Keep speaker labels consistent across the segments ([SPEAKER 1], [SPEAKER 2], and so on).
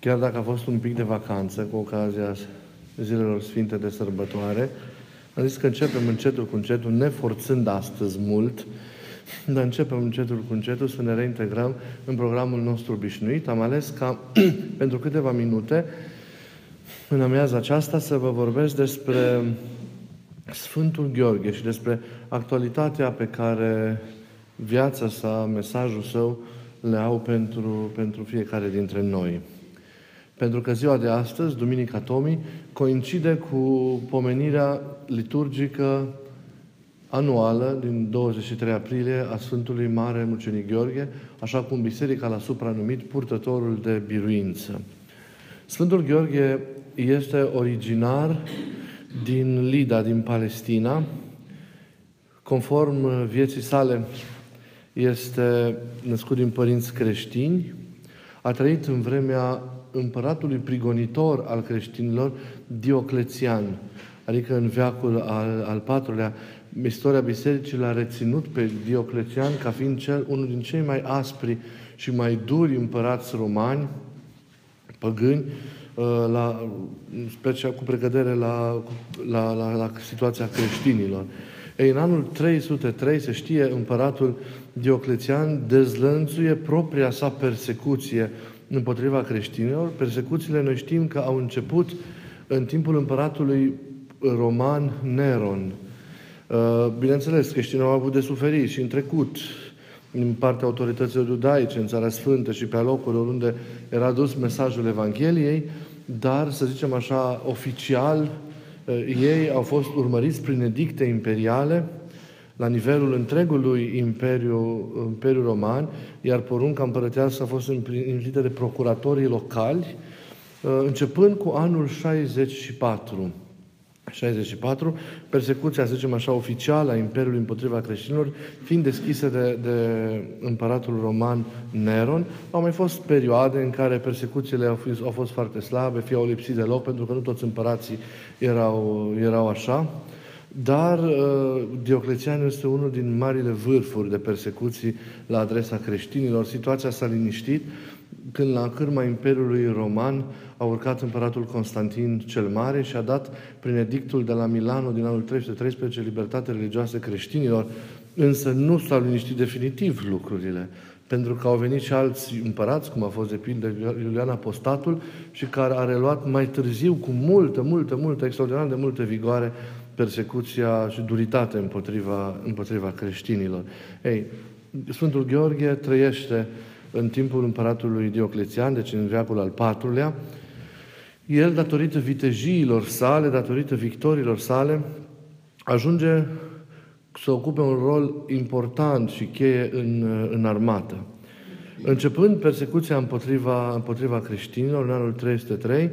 [SPEAKER 1] chiar dacă a fost un pic de vacanță cu ocazia zilelor sfinte de sărbătoare, am zis că începem încetul cu încetul, ne forțând astăzi mult, dar începem încetul cu încetul să ne reintegrăm în programul nostru obișnuit. Am ales ca pentru câteva minute în amiaza aceasta să vă vorbesc despre Sfântul Gheorghe și despre actualitatea pe care viața sa, mesajul său le au pentru, pentru fiecare dintre noi. Pentru că ziua de astăzi, Duminica Tomii, coincide cu pomenirea liturgică anuală din 23 aprilie a Sfântului Mare Mucenic Gheorghe, așa cum biserica l-a supranumit purtătorul de biruință. Sfântul Gheorghe este originar din Lida, din Palestina. Conform vieții sale, este născut din părinți creștini, a trăit în vremea împăratului prigonitor al creștinilor, Dioclețian, adică în veacul al, al patrulea, istoria bisericii l-a reținut pe Dioclețian ca fiind cel, unul din cei mai aspri și mai duri împărați romani, păgâni, uh, la, special cu pregădere la, la, la, la situația creștinilor. Ei, în anul 303, se știe, împăratul Dioclețian dezlănțuie propria sa persecuție împotriva creștinilor. Persecuțiile noi știm că au început în timpul împăratului roman Neron. Uh, bineînțeles, creștinii au avut de suferit și în trecut, din partea autorităților iudaice, în Țara Sfântă și pe locurilor unde era dus mesajul Evangheliei, dar, să zicem așa, oficial, uh, ei au fost urmăriți prin edicte imperiale, la nivelul întregului Imperiu, Imperiu Roman, iar porunca împărătească a fost împlinită de procuratorii locali, uh, începând cu anul 64. 64, persecuția, să zicem așa, oficială a Imperiului împotriva creștinilor, fiind deschisă de, de împăratul roman Neron, au mai fost perioade în care persecuțiile au fost, au fost foarte slabe, fie au lipsit de loc, pentru că nu toți împărații erau, erau așa. Dar uh, Dioclețian este unul din marile vârfuri de persecuții la adresa creștinilor. Situația s-a liniștit când la cârma Imperiului Roman a urcat împăratul Constantin cel Mare și a dat prin edictul de la Milano din anul 313 libertate religioasă creștinilor, însă nu s-au liniștit definitiv lucrurile pentru că au venit și alți împărați, cum a fost de pildă Iulian Apostatul, și care a reluat mai târziu cu multă, multă, multă, extraordinar de multă vigoare persecuția și duritate împotriva, împotriva creștinilor. Ei, Sfântul Gheorghe trăiește în timpul împăratului Dioclețian, deci în veacul al patrulea, el, datorită vitejiilor sale, datorită victorilor sale, ajunge să ocupe un rol important și cheie în, în armată. Începând persecuția împotriva, împotriva creștinilor în anul 303,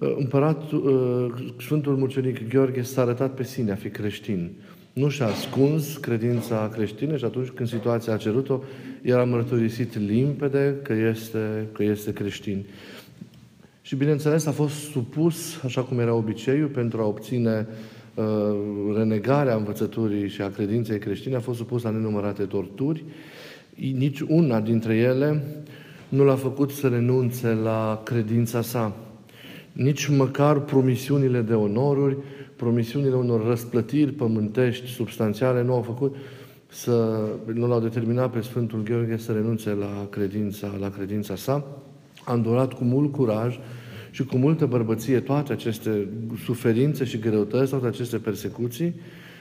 [SPEAKER 1] Împăratul, uh, Sfântul Mucenic Gheorghe s-a arătat pe sine a fi creștin. Nu și-a ascuns credința creștină și atunci când situația a cerut-o, el a mărturisit limpede că este, că este creștin. Și bineînțeles a fost supus, așa cum era obiceiul, pentru a obține uh, renegarea învățăturii și a credinței creștine, a fost supus la nenumărate torturi. Nici una dintre ele nu l-a făcut să renunțe la credința sa nici măcar promisiunile de onoruri, promisiunile unor răsplătiri pământești substanțiale nu au făcut să, nu l-au determinat pe Sfântul Gheorghe să renunțe la credința, la credința sa. A îndurat cu mult curaj și cu multă bărbăție toate aceste suferințe și greutăți, toate aceste persecuții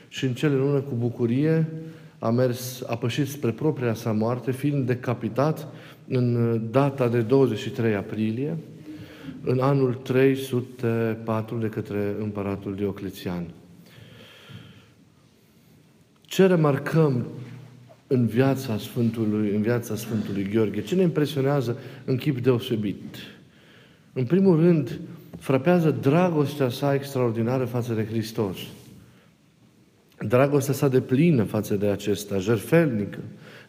[SPEAKER 1] și în cele lună cu bucurie a mers, a pășit spre propria sa moarte, fiind decapitat în data de 23 aprilie, în anul 304 de către împăratul Dioclețian. Ce remarcăm în viața Sfântului, în viața Sfântului Gheorghe? Ce ne impresionează în chip deosebit? În primul rând, frapează dragostea sa extraordinară față de Hristos. Dragostea sa de plină față de acesta, jerfelnică,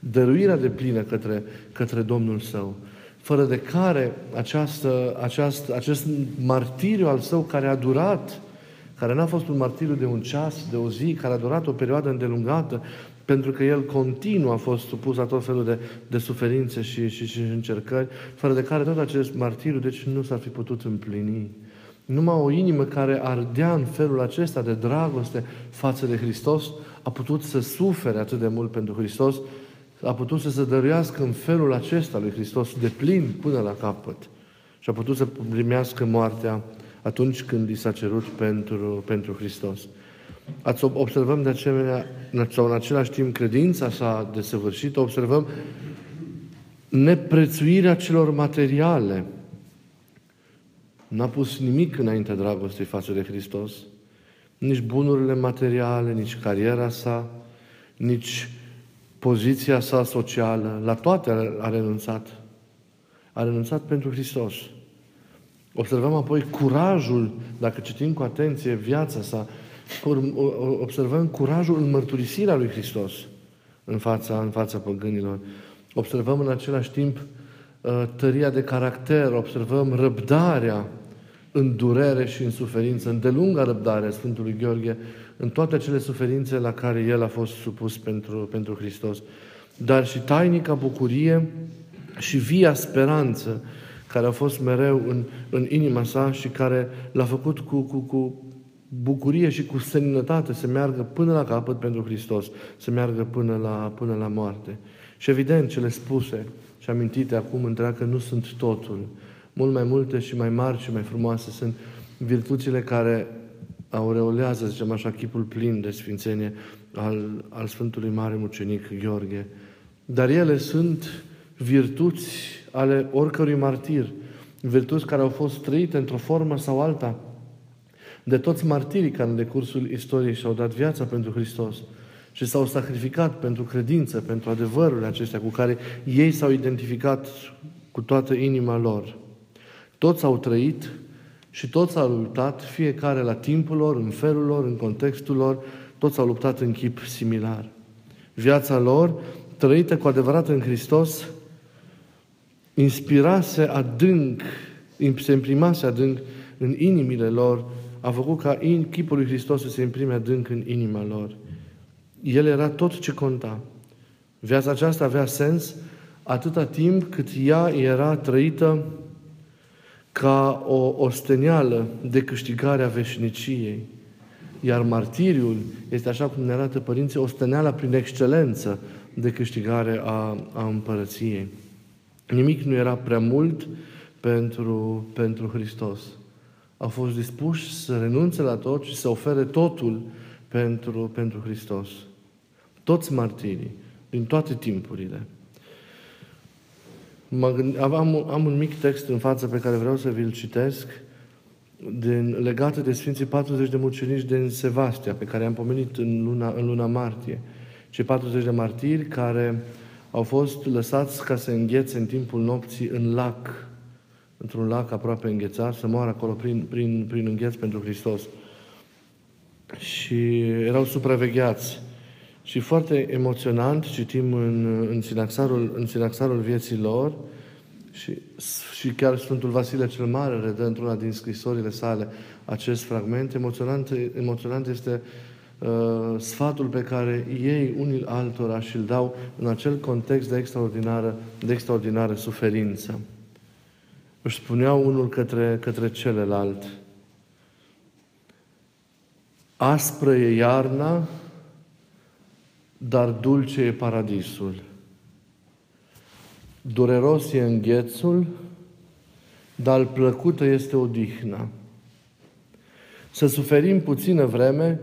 [SPEAKER 1] dăruirea de plină către, către Domnul său fără de care această, această, acest martiriu al său care a durat, care n-a fost un martiriu de un ceas, de o zi, care a durat o perioadă îndelungată, pentru că el continuu a fost supus la tot felul de, de suferințe și, și, și încercări, fără de care tot acest martiriu, deci nu s-ar fi putut împlini. Numai o inimă care ardea în felul acesta de dragoste față de Hristos a putut să sufere atât de mult pentru Hristos, a putut să se dăruiască în felul acesta lui Hristos de plin până la capăt și a putut să primească moartea atunci când i s-a cerut pentru, pentru Hristos. Ați observăm de asemenea, sau în același timp, credința sa desăvârșită, observăm neprețuirea celor materiale. N-a pus nimic înainte dragostei față de Hristos. Nici bunurile materiale, nici cariera sa, nici poziția sa socială. La toate a renunțat. A renunțat pentru Hristos. Observăm apoi curajul, dacă citim cu atenție viața sa, observăm curajul în mărturisirea lui Hristos în fața, în fața păgânilor. Observăm în același timp uh, tăria de caracter, observăm răbdarea în durere și în suferință, în delunga răbdare a Sfântului Gheorghe, în toate acele suferințe la care el a fost supus pentru, pentru Hristos. Dar și tainica bucurie și via speranță care a fost mereu în, în inima sa și care l-a făcut cu, cu, cu bucurie și cu seninătate să meargă până la capăt pentru Hristos, să meargă până la, până la moarte. Și evident, cele spuse și amintite acum întreagă nu sunt totul. Mult mai multe și mai mari și mai frumoase sunt virtuțile care aureolează, zicem așa, chipul plin de sfințenie al, al Sfântului Mare Mucenic Gheorghe. Dar ele sunt virtuți ale oricărui martir, virtuți care au fost trăite într-o formă sau alta de toți martirii care în decursul istoriei și-au dat viața pentru Hristos și s-au sacrificat pentru credință, pentru adevărurile acestea cu care ei s-au identificat cu toată inima lor. Toți au trăit și toți au luptat, fiecare la timpul lor, în felul lor, în contextul lor, toți au luptat în chip similar. Viața lor, trăită cu adevărat în Hristos, inspirase adânc, se imprimase adânc în inimile lor, a făcut ca in, chipul lui Hristos să se imprime adânc în inima lor. El era tot ce conta. Viața aceasta avea sens atâta timp cât ea era trăită ca o osteneală de câștigare a veșniciei. Iar martiriul este, așa cum ne arată părinții, osteneala prin excelență de câștigare a, a împărăției. Nimic nu era prea mult pentru, pentru Hristos. Au fost dispuși să renunțe la tot și să ofere totul pentru, pentru Hristos. Toți martirii, din toate timpurile. Mă gând, am, am un mic text în față pe care vreau să vi-l citesc, din, legat de Sfinții 40 de mucenici din Sevastia, pe care am pomenit în luna, în luna martie. Cei 40 de martiri care au fost lăsați ca să înghețe în timpul nopții în lac, într-un lac aproape înghețat, să moară acolo prin, prin, prin îngheț pentru Hristos. Și erau supravegheați. Și foarte emoționant citim în, în, sinaxarul, în sinaxarul vieții lor și, și chiar Sfântul Vasile cel Mare redă într-una din scrisorile sale acest fragment. Emoționant, emoționant este uh, sfatul pe care ei unii altora și îl dau în acel context de extraordinară, de extraordinară suferință. Își spuneau unul către, către celălalt, aspră e iarna, dar dulce e paradisul. Dureros e înghețul, dar plăcută este odihna. Să suferim puțină vreme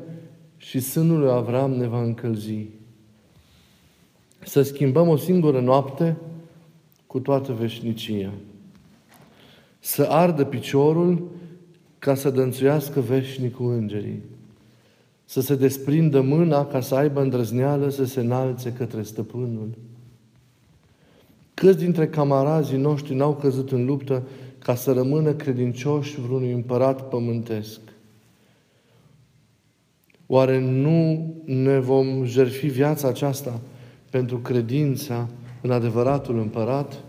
[SPEAKER 1] și sânul lui Avram ne va încălzi. Să schimbăm o singură noapte cu toată veșnicia. Să ardă piciorul ca să dănțuiască veșnic cu îngerii. Să se desprindă mâna ca să aibă îndrăzneală să se înalțe către stăpânul. Câți dintre camarazii noștri n-au căzut în luptă ca să rămână credincioși vreunui împărat pământesc? Oare nu ne vom jerfi viața aceasta pentru credința în adevăratul împărat?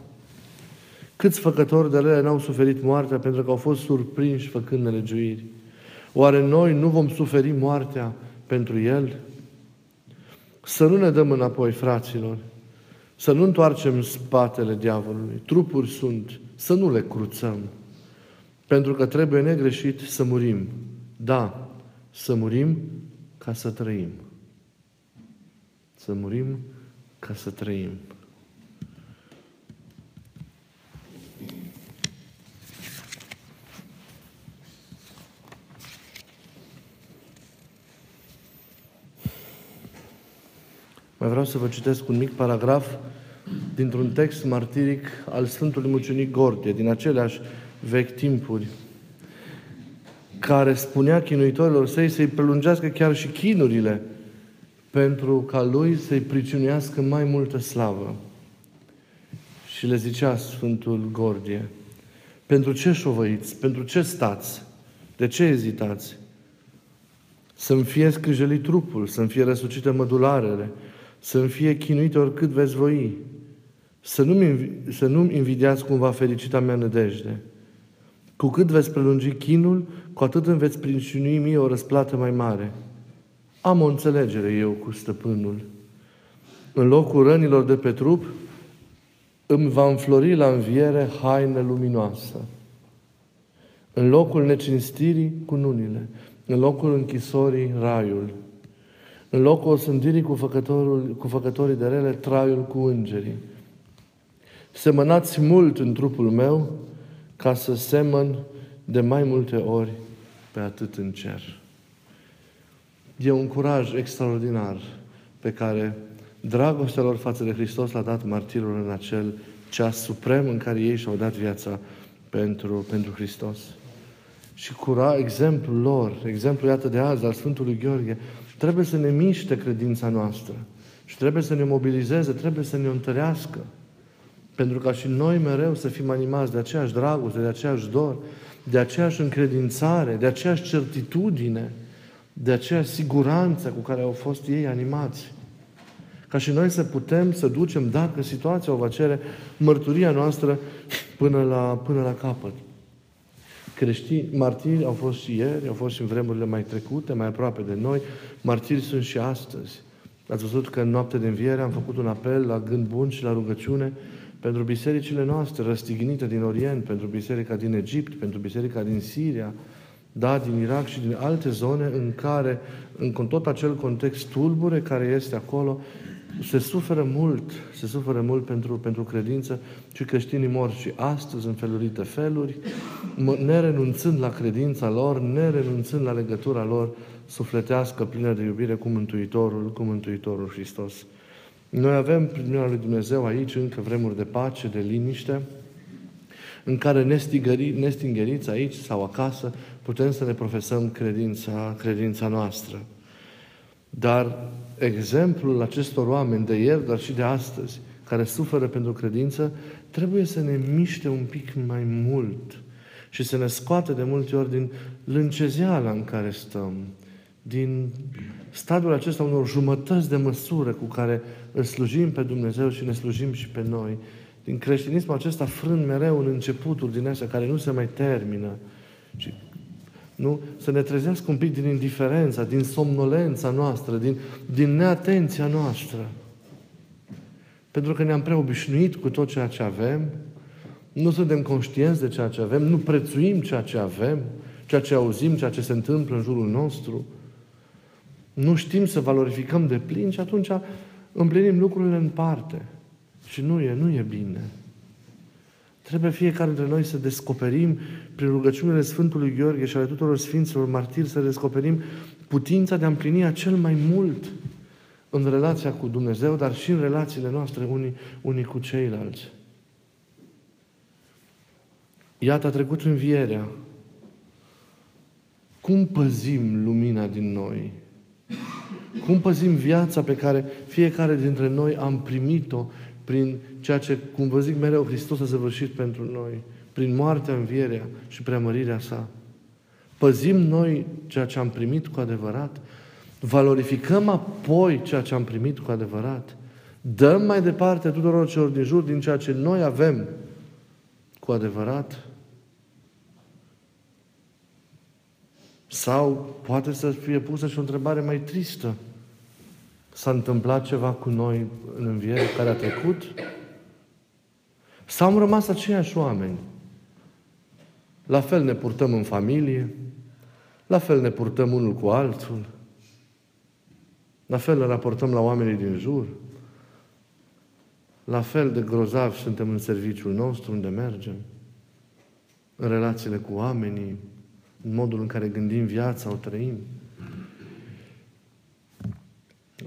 [SPEAKER 1] Câți făcători de rele n-au suferit moartea pentru că au fost surprinși făcând nelegiuiri? Oare noi nu vom suferi moartea pentru El? Să nu ne dăm înapoi, fraților. Să nu întoarcem spatele diavolului. Trupuri sunt. Să nu le cruțăm. Pentru că trebuie negreșit să murim. Da, să murim ca să trăim. Să murim ca să trăim. Mai vreau să vă citesc un mic paragraf dintr-un text martiric al Sfântului Mucenic Gordie, din aceleași vechi timpuri, care spunea chinuitorilor săi să-i prelungească chiar și chinurile pentru ca lui să-i priciunească mai multă slavă. Și le zicea Sfântul Gordie, pentru ce șovăiți? Pentru ce stați? De ce ezitați? Să-mi fie scâjelit trupul, să-mi fie răsucite mădularele, să-mi fie chinuite oricât veți voi, să nu-mi, să nu-mi invidiați cumva fericita mea nădejde. Cu cât veți prelungi chinul, cu atât îmi veți princinui mie o răsplată mai mare. Am o înțelegere eu cu stăpânul. În locul rănilor de pe trup, îmi va înflori la înviere haine luminoasă. În locul necinstirii, cu nunile. În locul închisorii, raiul. În locul osândirii cu, făcătorul, cu făcătorii de rele, traiul cu îngerii. Semănați mult în trupul meu ca să semăn de mai multe ori pe atât în cer. E un curaj extraordinar pe care dragostea lor față de Hristos l-a dat martirilor în acel ceas suprem în care ei și-au dat viața pentru, pentru Hristos. Și cura exemplul lor, exemplul iată de azi al Sfântului Gheorghe, trebuie să ne miște credința noastră și trebuie să ne mobilizeze, trebuie să ne întărească. Pentru ca și noi mereu să fim animați de aceeași dragoste, de aceeași dor, de aceeași încredințare, de aceeași certitudine, de aceeași siguranță cu care au fost ei animați. Ca și noi să putem să ducem, dacă situația o va cere, mărturia noastră până la, până la capăt. Creștini, martiri au fost și ieri, au fost și în vremurile mai trecute, mai aproape de noi, martiri sunt și astăzi. Ați văzut că în noapte de înviere am făcut un apel la gând bun și la rugăciune pentru bisericile noastre răstignite din Orient, pentru biserica din Egipt, pentru biserica din Siria, da, din Irak și din alte zone în care, în tot acel context tulbure care este acolo, se suferă mult, se suferă mult pentru, pentru credință și creștinii mor și astăzi în felurite feluri, nerenunțând la credința lor, nerenunțând la legătura lor sufletească plină de iubire cu Mântuitorul, cu Mântuitorul Hristos. Noi avem, prin mâna lui Dumnezeu, aici încă vremuri de pace, de liniște, în care nestingeriți aici sau acasă, putem să ne profesăm credința, credința noastră. Dar exemplul acestor oameni de ieri, dar și de astăzi, care suferă pentru credință, trebuie să ne miște un pic mai mult și să ne scoate de multe ori din lâncezeala în care stăm, din stadiul acesta unor jumătăți de măsură cu care îl slujim pe Dumnezeu și ne slujim și pe noi, din creștinismul acesta frân mereu în începuturi din astea care nu se mai termină. Și, nu? Să ne trezească un pic din indiferența, din somnolența noastră, din, din neatenția noastră. Pentru că ne-am prea obișnuit cu tot ceea ce avem, nu suntem conștienți de ceea ce avem, nu prețuim ceea ce avem, ceea ce auzim, ceea ce se întâmplă în jurul nostru. Nu știm să valorificăm de plin și atunci împlinim lucrurile în parte. Și nu e, nu e bine. Trebuie fiecare dintre noi să descoperim, prin rugăciunile Sfântului Gheorghe și ale tuturor Sfinților Martiri, să descoperim putința de a împlini acel mai mult în relația cu Dumnezeu, dar și în relațiile noastre unii, unii cu ceilalți. Iată, a trecut învierea. Cum păzim lumina din noi? Cum păzim viața pe care fiecare dintre noi am primit-o prin ceea ce, cum vă zic mereu, Hristos a săvârșit pentru noi, prin moartea, învierea și preamărirea sa. Păzim noi ceea ce am primit cu adevărat? Valorificăm apoi ceea ce am primit cu adevărat? Dăm mai departe tuturor celor din jur din ceea ce noi avem cu adevărat? Sau poate să fie pusă și o întrebare mai tristă. S-a întâmplat ceva cu noi în înviere care a trecut? Sau am rămas aceiași oameni? La fel ne purtăm în familie, la fel ne purtăm unul cu altul, la fel ne raportăm la oamenii din jur, la fel de grozav suntem în serviciul nostru, unde mergem, în relațiile cu oamenii, în modul în care gândim viața, o trăim.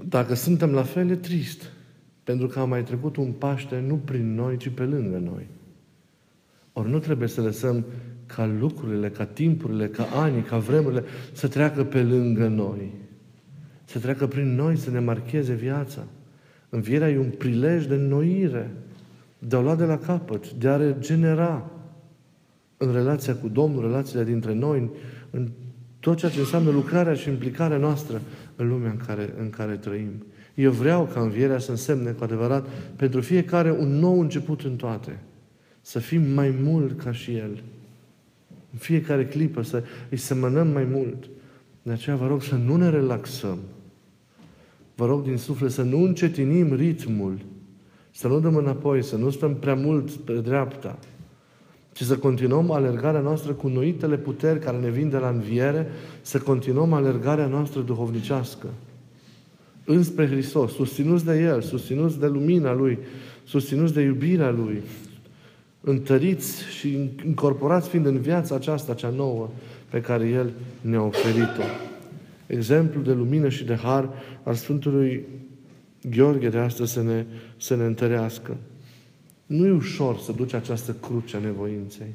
[SPEAKER 1] Dacă suntem la fel, e trist. Pentru că a mai trecut un Paște nu prin noi, ci pe lângă noi. Ori nu trebuie să lăsăm ca lucrurile, ca timpurile, ca anii, ca vremurile să treacă pe lângă noi. Să treacă prin noi, să ne marcheze viața. Învierea e un prilej de înnoire, de a lua de la capăt, de a regenera în relația cu Domnul, relațiile dintre noi, în tot ceea ce înseamnă lucrarea și implicarea noastră în lumea în care, în care trăim. Eu vreau ca învierea să însemne cu adevărat pentru fiecare un nou început în toate. Să fim mai mult ca și El. În fiecare clipă să îi semănăm mai mult. De aceea vă rog să nu ne relaxăm. Vă rog din suflet să nu încetinim ritmul. Să nu dăm înapoi, să nu stăm prea mult pe dreapta ci să continuăm alergarea noastră cu noitele puteri care ne vin de la înviere, să continuăm alergarea noastră duhovnicească înspre Hristos, susținuți de El, susținuți de lumina Lui, susținuți de iubirea Lui, întăriți și incorporați fiind în viața aceasta, cea nouă, pe care El ne-a oferit-o. Exemplu de lumină și de har al Sfântului Gheorghe de astăzi să ne, să ne întărească. Nu e ușor să duci această cruce a nevoinței.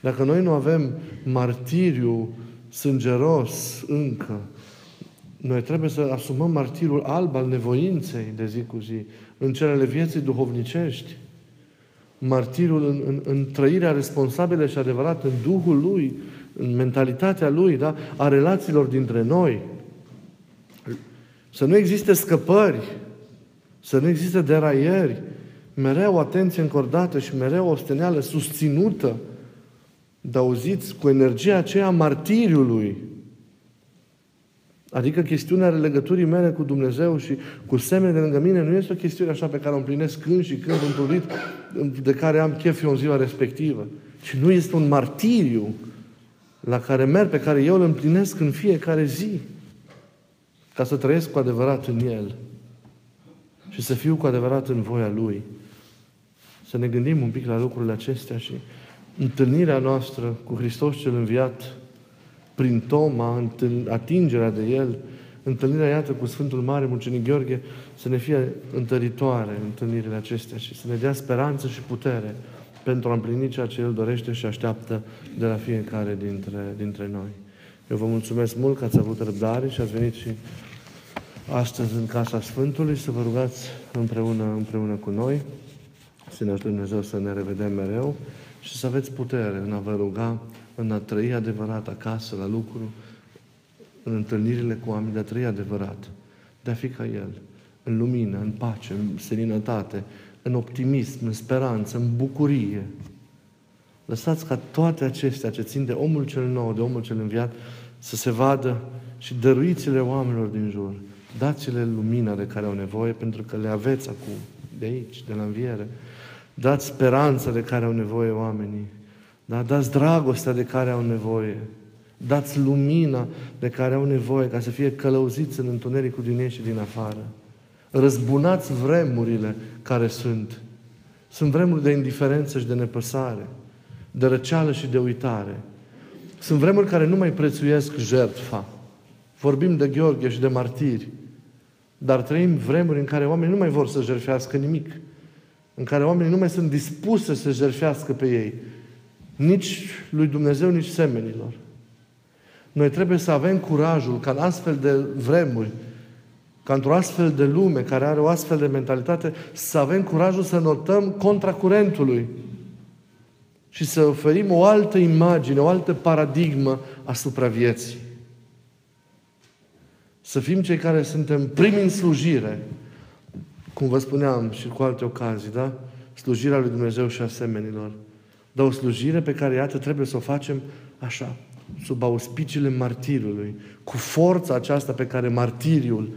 [SPEAKER 1] Dacă noi nu avem martiriu sângeros încă, noi trebuie să asumăm martirul alb al nevoinței de zi cu zi, în celele vieții duhovnicești, martirul în, în, în trăirea responsabilă și adevărată în Duhul Lui, în mentalitatea Lui, da? a relațiilor dintre noi. Să nu existe scăpări, să nu existe deraieri, mereu atenție încordată și mereu o steneală susținută, de auziți, cu energia aceea martiriului. Adică chestiunea legăturii mele cu Dumnezeu și cu semne de lângă mine nu este o chestiune așa pe care o împlinesc când și când întrurit, de care am chef eu în ziua respectivă. Și nu este un martiriu la care merg, pe care eu îl împlinesc în fiecare zi. Ca să trăiesc cu adevărat în El. Și să fiu cu adevărat în voia Lui să ne gândim un pic la lucrurile acestea și întâlnirea noastră cu Hristos cel înviat prin Toma, atingerea de El, întâlnirea, iată, cu Sfântul Mare Mucenic Gheorghe, să ne fie întăritoare întâlnirile acestea și să ne dea speranță și putere pentru a împlini ceea ce El dorește și așteaptă de la fiecare dintre, dintre noi. Eu vă mulțumesc mult că ați avut răbdare și ați venit și astăzi în Casa Sfântului să vă rugați împreună, împreună cu noi. Să ne ajute Dumnezeu să ne revedem mereu și să aveți putere în a vă ruga, în a trăi adevărat acasă, la lucru, în întâlnirile cu oameni, de a trăi adevărat, de a fi ca El, în lumină, în pace, în seninătate, în optimism, în speranță, în bucurie. Lăsați ca toate acestea ce țin de omul cel nou, de omul cel înviat, să se vadă și dăruiți-le oamenilor din jur. Dați-le lumina de care au nevoie, pentru că le aveți acum, de aici, de la înviere. Dați speranța de care au nevoie oamenii. Da? Dați dragostea de care au nevoie. Dați lumina de care au nevoie ca să fie călăuziți în întunericul din ei și din afară. Răzbunați vremurile care sunt. Sunt vremuri de indiferență și de nepăsare, de răceală și de uitare. Sunt vremuri care nu mai prețuiesc jertfa. Vorbim de Gheorghe și de martiri. Dar trăim vremuri în care oamenii nu mai vor să jertfească nimic în care oamenii nu mai sunt dispuși să se jerfească pe ei, nici lui Dumnezeu, nici semenilor. Noi trebuie să avem curajul ca în astfel de vremuri, ca într-o astfel de lume care are o astfel de mentalitate, să avem curajul să notăm contra curentului și să oferim o altă imagine, o altă paradigmă asupra vieții. Să fim cei care suntem primi în slujire, cum vă spuneam și cu alte ocazii, da? Slujirea lui Dumnezeu și asemenilor. Dar o slujire pe care, iată, trebuie să o facem așa, sub auspiciile martirului, cu forța aceasta pe care martiriul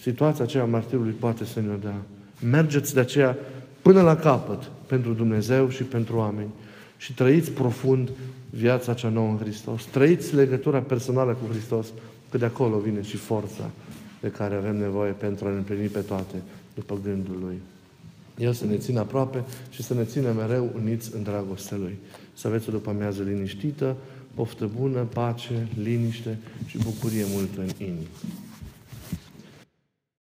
[SPEAKER 1] situația aceea martirului poate să ne-o dea. Mergeți de aceea până la capăt pentru Dumnezeu și pentru oameni și trăiți profund viața cea nouă în Hristos. Trăiți legătura personală cu Hristos, că de acolo vine și forța de care avem nevoie pentru a ne împlini pe toate după gândul Lui. El să ne țină aproape și să ne țină mereu uniți în dragostea Lui. Să aveți o după amiază liniștită, poftă bună, pace, liniște și bucurie multă în inimă.